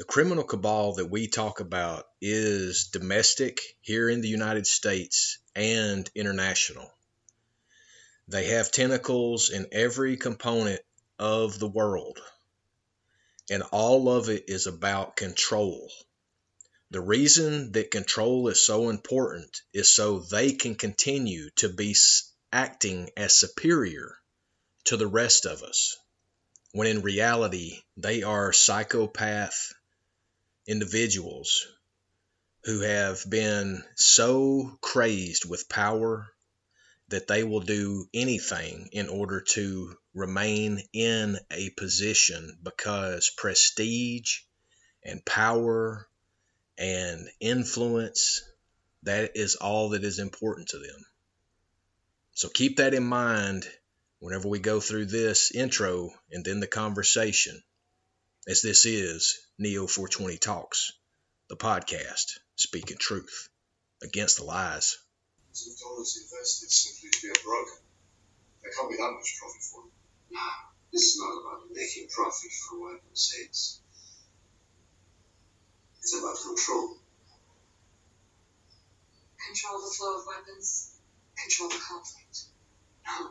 The criminal cabal that we talk about is domestic here in the United States and international. They have tentacles in every component of the world, and all of it is about control. The reason that control is so important is so they can continue to be acting as superior to the rest of us, when in reality, they are psychopath individuals who have been so crazed with power that they will do anything in order to remain in a position because prestige and power and influence that is all that is important to them. So keep that in mind whenever we go through this intro and then the conversation as this is Neo 420 Talks, the podcast speaking truth against the lies. Two dollars invested simply to be a broker. There can't be that much profit for them. No, this is not about making profit from weapon sales. It's about control. Control the flow of weapons. Control the conflict. No.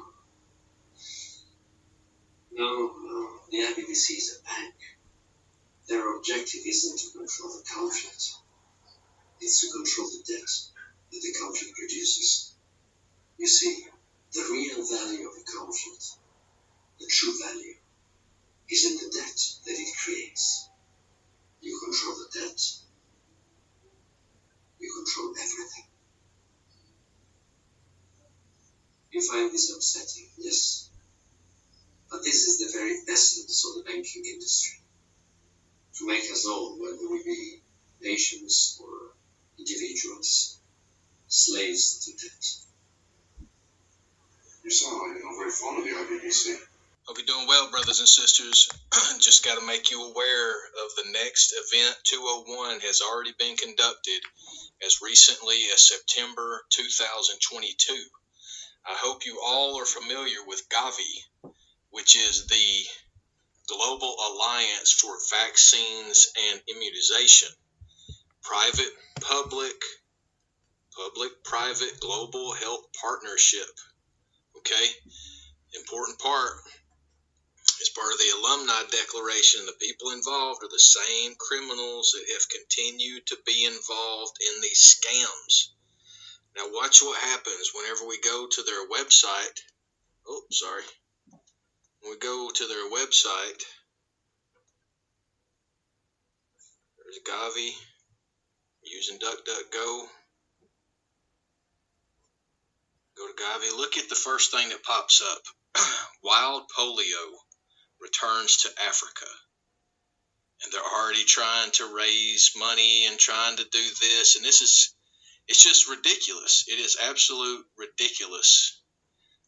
No, no. The IBBC is a bank. Their objective isn't to control the conflict. It's to control the debt that the conflict produces. You see, the real value of a conflict, the true value, is in the debt that it creates. You control the debt. You control everything. You find this upsetting, yes. But this is the very essence of the banking industry to make us all, whether we be nations or individuals, slaves to debt. You sound like you're not very fond of the IBBC. Hope you're doing well, brothers and sisters. Just got to make you aware of the next event 201 has already been conducted as recently as September 2022. I hope you all are familiar with Gavi, which is the Global Alliance for Vaccines and Immunization. Private, public, public, private, global health partnership. Okay? Important part. As part of the alumni declaration, the people involved are the same criminals that have continued to be involved in these scams. Now, watch what happens whenever we go to their website. Oh, sorry we go to their website, there's Gavi using DuckDuckGo. Go to Gavi. Look at the first thing that pops up. Wild polio returns to Africa. And they're already trying to raise money and trying to do this. And this is, it's just ridiculous. It is absolute ridiculous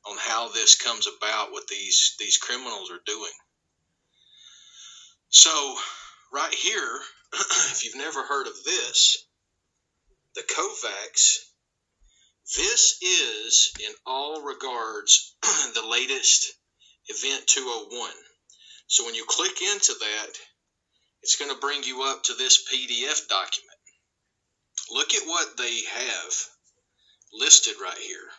on how this comes about, what these these criminals are doing. So, right here, if you've never heard of this, the COVAX, this is in all regards the latest Event 201. So when you click into that, it's going to bring you up to this PDF document. Look at what they have listed right here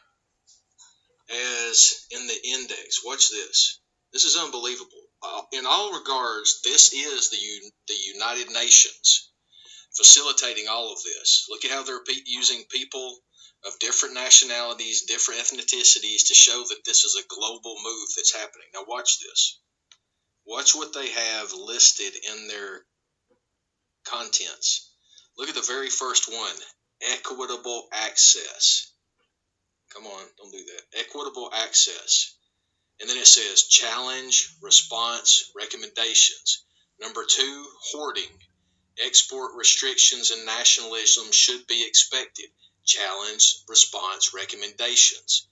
as in the index. Watch this. This is unbelievable. Uh, in all regards, this is the U- the United Nations facilitating all of this. Look at how they're pe- using people of different nationalities, different ethnicities to show that this is a global move that's happening. Now watch this. Watch what they have listed in their contents. Look at the very first one, equitable access. Come on, don't do that. Equitable access. And then it says challenge, response, recommendations. Number two, hoarding. Export restrictions and nationalism should be expected. Challenge, response, recommendations.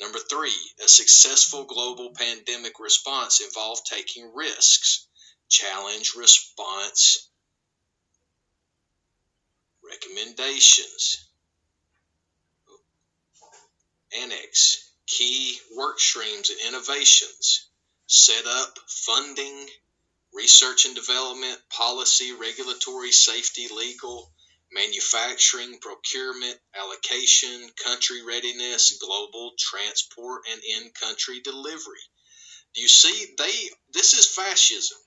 Number three, a successful global pandemic response involved taking risks. Challenge, response, recommendations. Annex Key work streams and innovations. Set up funding research and development, policy, regulatory, safety, legal, manufacturing, procurement, allocation, country readiness, global transport, and in-country delivery. You see? They this is fascism.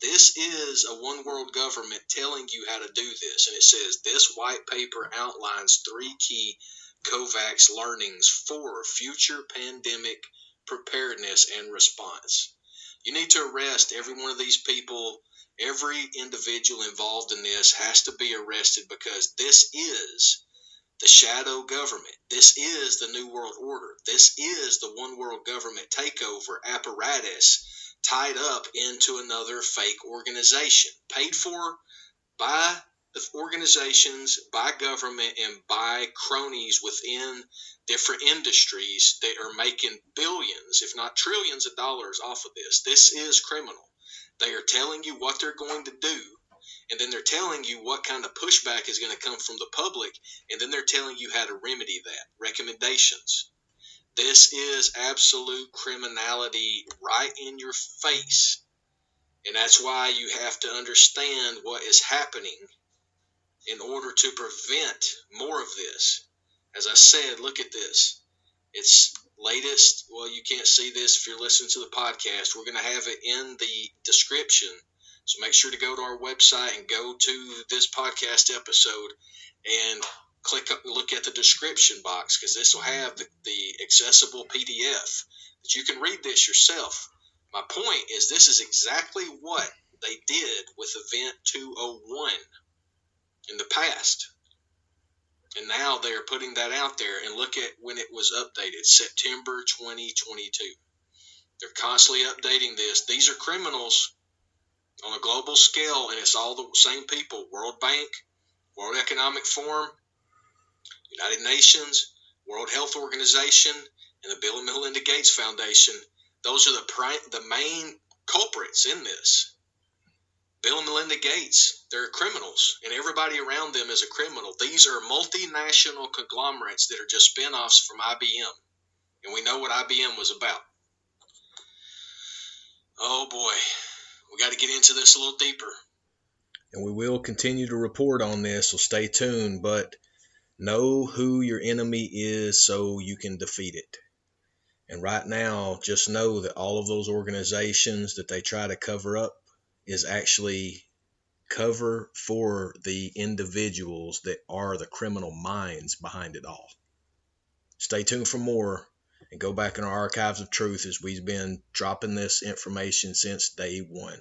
This is a one world government telling you how to do this. And it says this white paper outlines three key COVAX learnings for future pandemic preparedness and response. You need to arrest every one of these people. Every individual involved in this has to be arrested because this is the shadow government. This is the New World Order. This is the one world government takeover apparatus tied up into another fake organization, paid for by the organizations, by government, and by cronies within different industries that are making billions, if not trillions of dollars off of this. This is criminal. They are telling you what they're going to do, and then they're telling you what kind of pushback is going to come from the public, and then they're telling you how to remedy that. Recommendations. This is absolute criminality right in your face. And that's why you have to understand what is happening in order to prevent more of this. As I said, look at this. It's latest. Well, you can't see this if you're listening to the podcast. We're going to have it in the description. So make sure to go to our website and go to this podcast episode and click up, look at the description box because this will have the, the accessible PDF that you can read this yourself. My point is, this is exactly what they did with Event 201 in the past. And now they are putting that out there and look at when it was updated September 2022. They're constantly updating this. These are criminals on a global scale, and it's all the same people World Bank, World Economic Forum, United Nations, World Health Organization, and the Bill and Melinda Gates Foundation. Those are the, the main culprits in this. Bill and Melinda Gates, they're criminals, and everybody around them is a criminal. These are multinational conglomerates that are just spinoffs from IBM. And we know what IBM was about. Oh boy, we got to get into this a little deeper. And we will continue to report on this, so stay tuned. But know who your enemy is so you can defeat it. And right now, just know that all of those organizations that they try to cover up is actually cover for the individuals that are the criminal minds behind it all. Stay tuned for more and go back in our archives of truth as we've been dropping this information since day one.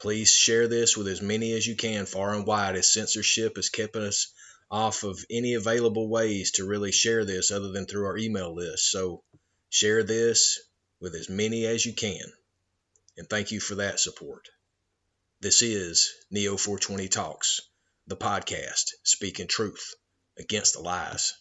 Please share this with as many as you can far and wide as censorship has kept us off of any available ways to really share this other than through our email list. So share this with as many as you can. And thank you for that support. This is Neo 420 Talks, the podcast speaking truth against the lies.